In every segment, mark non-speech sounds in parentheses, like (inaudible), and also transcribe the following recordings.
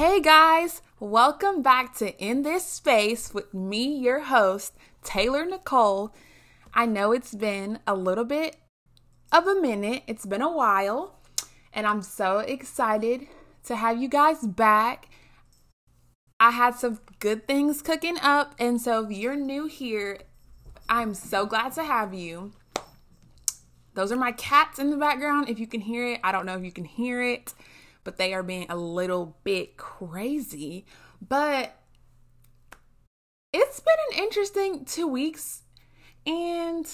Hey guys, welcome back to In This Space with me, your host, Taylor Nicole. I know it's been a little bit of a minute, it's been a while, and I'm so excited to have you guys back. I had some good things cooking up, and so if you're new here, I'm so glad to have you. Those are my cats in the background. If you can hear it, I don't know if you can hear it but they are being a little bit crazy. But it's been an interesting two weeks, and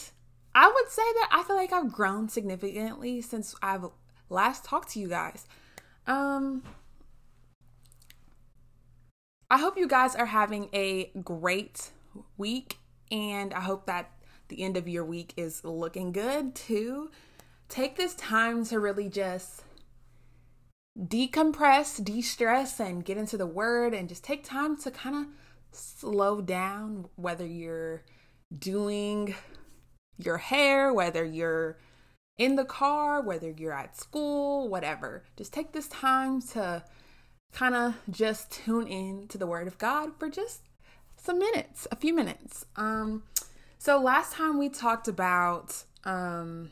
I would say that I feel like I've grown significantly since I've last talked to you guys. Um, I hope you guys are having a great week, and I hope that the end of your week is looking good too. Take this time to really just decompress, de stress, and get into the word and just take time to kind of slow down, whether you're doing your hair, whether you're in the car, whether you're at school, whatever. Just take this time to kind of just tune in to the word of God for just some minutes, a few minutes. Um so last time we talked about um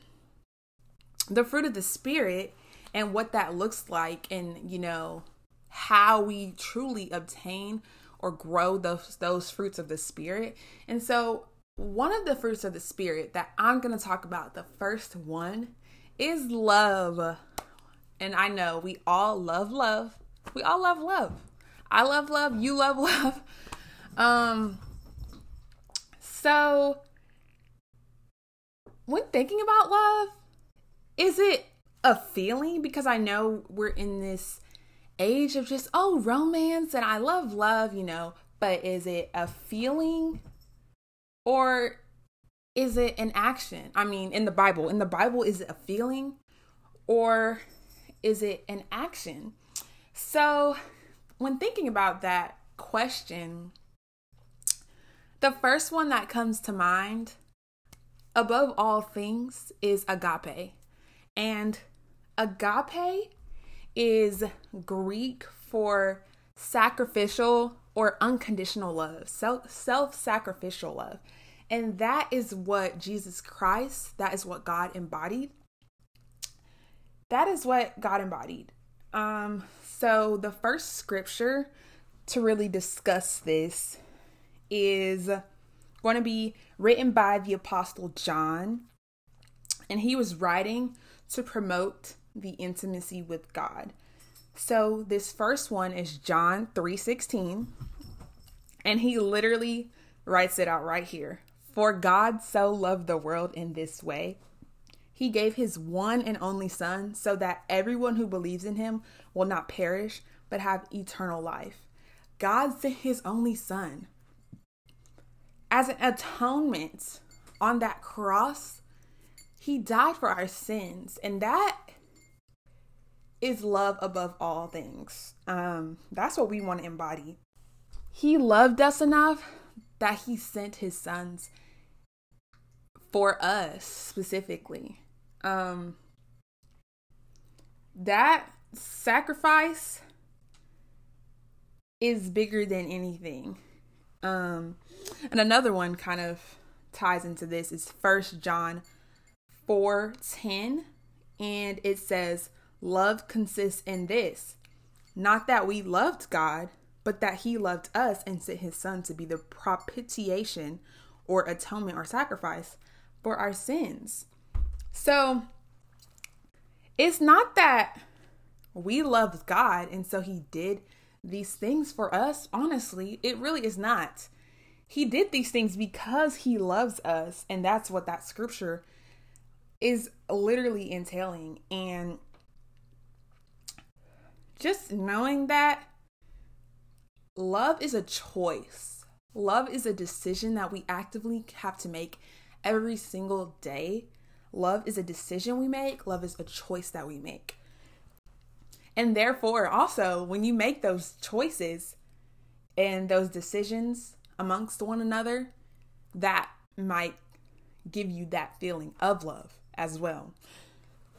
the fruit of the spirit and what that looks like and you know how we truly obtain or grow those those fruits of the spirit. And so one of the fruits of the spirit that I'm going to talk about, the first one is love. And I know we all love love. We all love love. I love love, you love (laughs) love. Um so when thinking about love, is it a feeling because I know we're in this age of just, oh, romance and I love love, you know, but is it a feeling or is it an action? I mean, in the Bible, in the Bible, is it a feeling or is it an action? So, when thinking about that question, the first one that comes to mind, above all things, is agape. And agape is Greek for sacrificial or unconditional love, self sacrificial love. And that is what Jesus Christ, that is what God embodied. That is what God embodied. Um so the first scripture to really discuss this is going to be written by the apostle John and he was writing to promote the intimacy with God. So this first one is John 3:16 and he literally writes it out right here. For God so loved the world in this way, he gave his one and only son so that everyone who believes in him will not perish but have eternal life. God sent his only son as an atonement on that cross. He died for our sins, and that is love above all things. Um, that's what we want to embody. He loved us enough that he sent his sons for us specifically. Um, that sacrifice is bigger than anything. Um, and another one kind of ties into this is First John 4 10, and it says, Love consists in this not that we loved God, but that He loved us and sent His Son to be the propitiation or atonement or sacrifice for our sins. So it's not that we loved God and so He did these things for us. Honestly, it really is not. He did these things because He loves us, and that's what that scripture is literally entailing. And just knowing that love is a choice. Love is a decision that we actively have to make every single day. Love is a decision we make, love is a choice that we make. And therefore, also, when you make those choices and those decisions amongst one another, that might give you that feeling of love as well.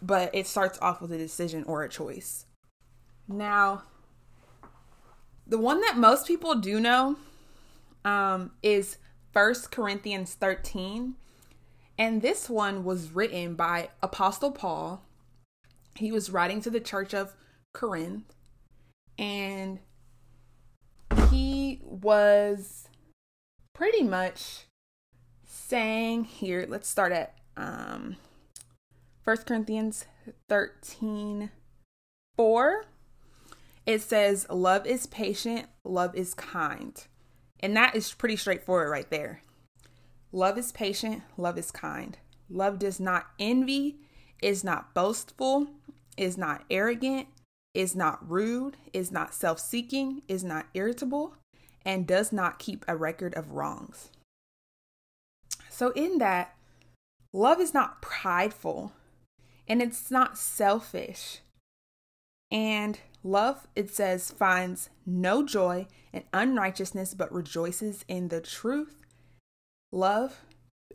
But it starts off with a decision or a choice. Now, the one that most people do know um, is First Corinthians 13. And this one was written by Apostle Paul. He was writing to the church of Corinth. And he was pretty much saying here, let's start at um, 1 Corinthians 13 4. It says, Love is patient, love is kind. And that is pretty straightforward right there. Love is patient, love is kind. Love does not envy, is not boastful, is not arrogant, is not rude, is not self seeking, is not irritable, and does not keep a record of wrongs. So, in that, love is not prideful and it's not selfish. And love, it says, finds no joy in unrighteousness but rejoices in the truth. Love,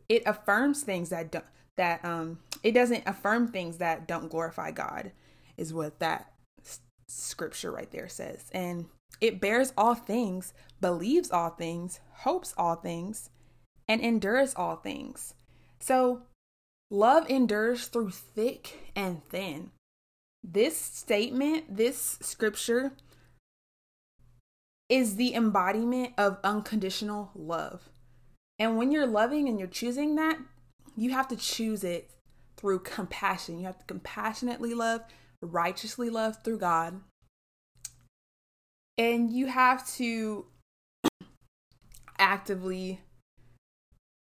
it affirms things that don't that um it doesn't affirm things that don't glorify God is what that scripture right there says. And it bears all things, believes all things, hopes all things, and endures all things. So, love endures through thick and thin. This statement, this scripture, is the embodiment of unconditional love. And when you're loving and you're choosing that, you have to choose it through compassion. You have to compassionately love, righteously love through God. And you have to (clears throat) actively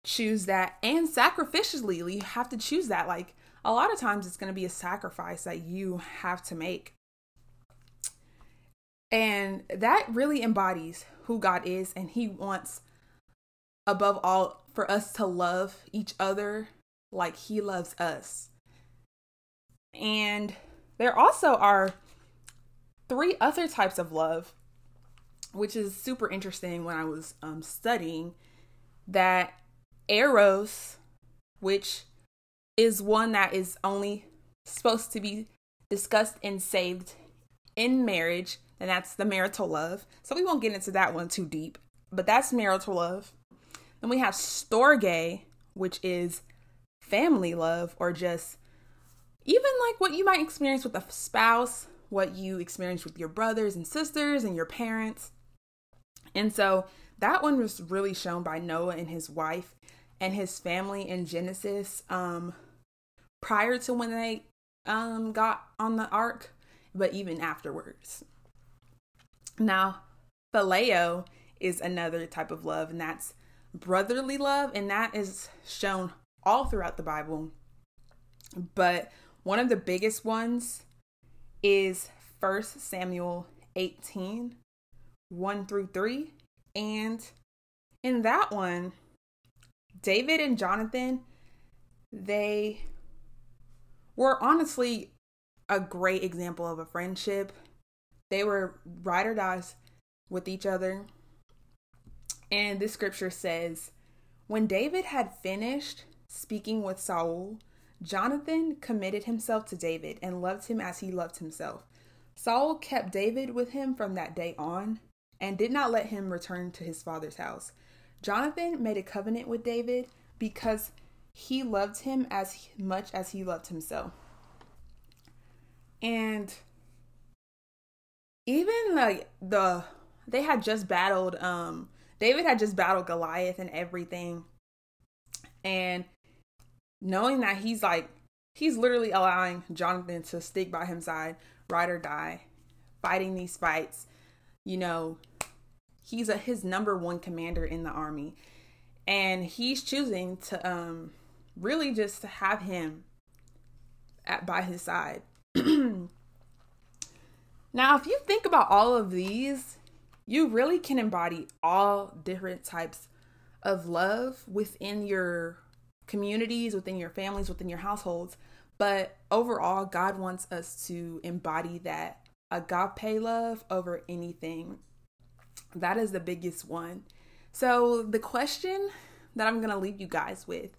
choose that and sacrificially you have to choose that like a lot of times it's going to be a sacrifice that you have to make. And that really embodies who God is and he wants above all for us to love each other like he loves us. And there also are three other types of love which is super interesting when I was um, studying that Eros, which is one that is only supposed to be discussed and saved in marriage, and that's the marital love. So we won't get into that one too deep, but that's marital love. Then we have storge, which is family love or just even like what you might experience with a spouse, what you experience with your brothers and sisters and your parents. And so that one was really shown by Noah and his wife and his family in Genesis um prior to when they um got on the ark, but even afterwards. Now, phileo is another type of love, and that's brotherly love, and that is shown all throughout the Bible. But one of the biggest ones is First Samuel 18 1 through 3. And in that one, David and Jonathan, they were honestly a great example of a friendship. They were ride or dies with each other. And this scripture says, When David had finished speaking with Saul, Jonathan committed himself to David and loved him as he loved himself. Saul kept David with him from that day on and did not let him return to his father's house. Jonathan made a covenant with David because he loved him as much as he loved himself. And even like the they had just battled um David had just battled Goliath and everything. And knowing that he's like he's literally allowing Jonathan to stick by his side, ride or die, fighting these fights, you know, he's a, his number one commander in the army and he's choosing to um really just to have him at by his side. (clears throat) Now if you think about all of these you really can embody all different types of love within your communities within your families within your households. But overall god wants us to embody that agape love over anything. That is the biggest one. So, the question that I'm going to leave you guys with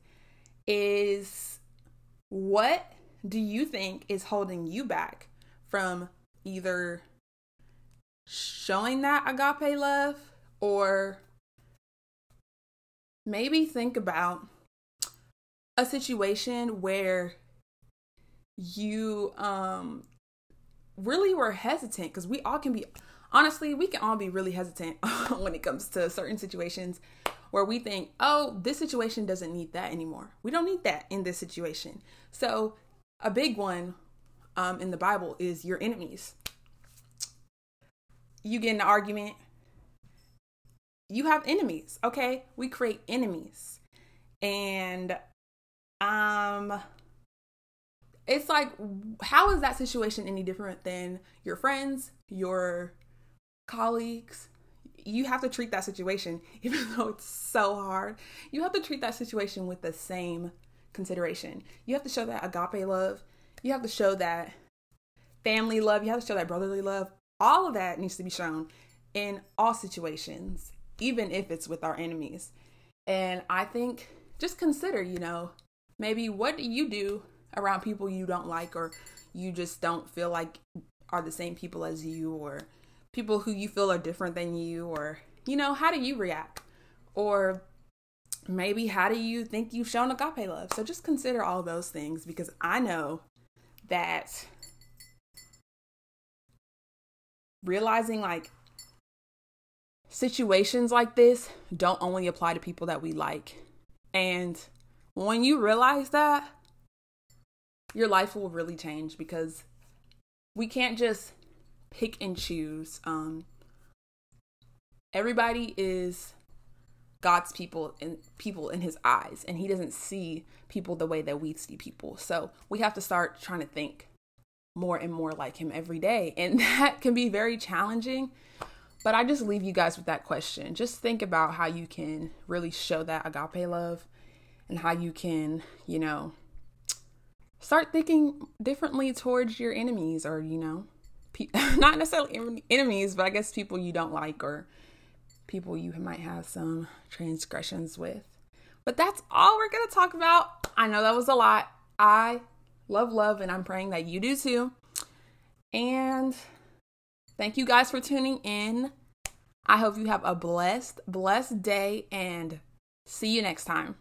is what do you think is holding you back from either showing that agape love or maybe think about a situation where you um really were hesitant? Because we all can be honestly we can all be really hesitant (laughs) when it comes to certain situations where we think oh this situation doesn't need that anymore. We don't need that in this situation. So a big one um, in the bible is your enemies. You get in an argument. You have enemies okay? We create enemies. And um it's like how is that situation any different than your friends your colleagues you have to treat that situation (laughs) even though it's so hard you have to treat that situation with the same consideration. You have to show that agape love. You have to show that family love. You have to show that brotherly love. All of that needs to be shown in all situations even if it's with our enemies. And i think just consider you know maybe what do you do around people you don't like or you just don't feel like are the same people as you or people who you feel are different than you or you know how do you react? Or maybe how do you think you've shown agape love? So just consider all those things because i know that realizing like situations like this don't only apply to people that we like. And when you realize that your life will really change because we can't just pick and choose. Um, everybody is God's people and people in his eyes, and he doesn't see people the way that we see people. So we have to start trying to think more and more like him every day. (laughs) And that can be very challenging. But I just leave you guys with that question. Just think about how you can really show that agape love and how you can, you know, start thinking differently towards your enemies or, you know, pe- (laughs) not necessarily enemies, but I guess people you don't like or people you might have some transgressions with. But that's all we're going to talk about. I know that was a lot. I love love and I'm praying that you do too. And thank you guys for tuning in. I hope you have a blessed, blessed day and see you next time.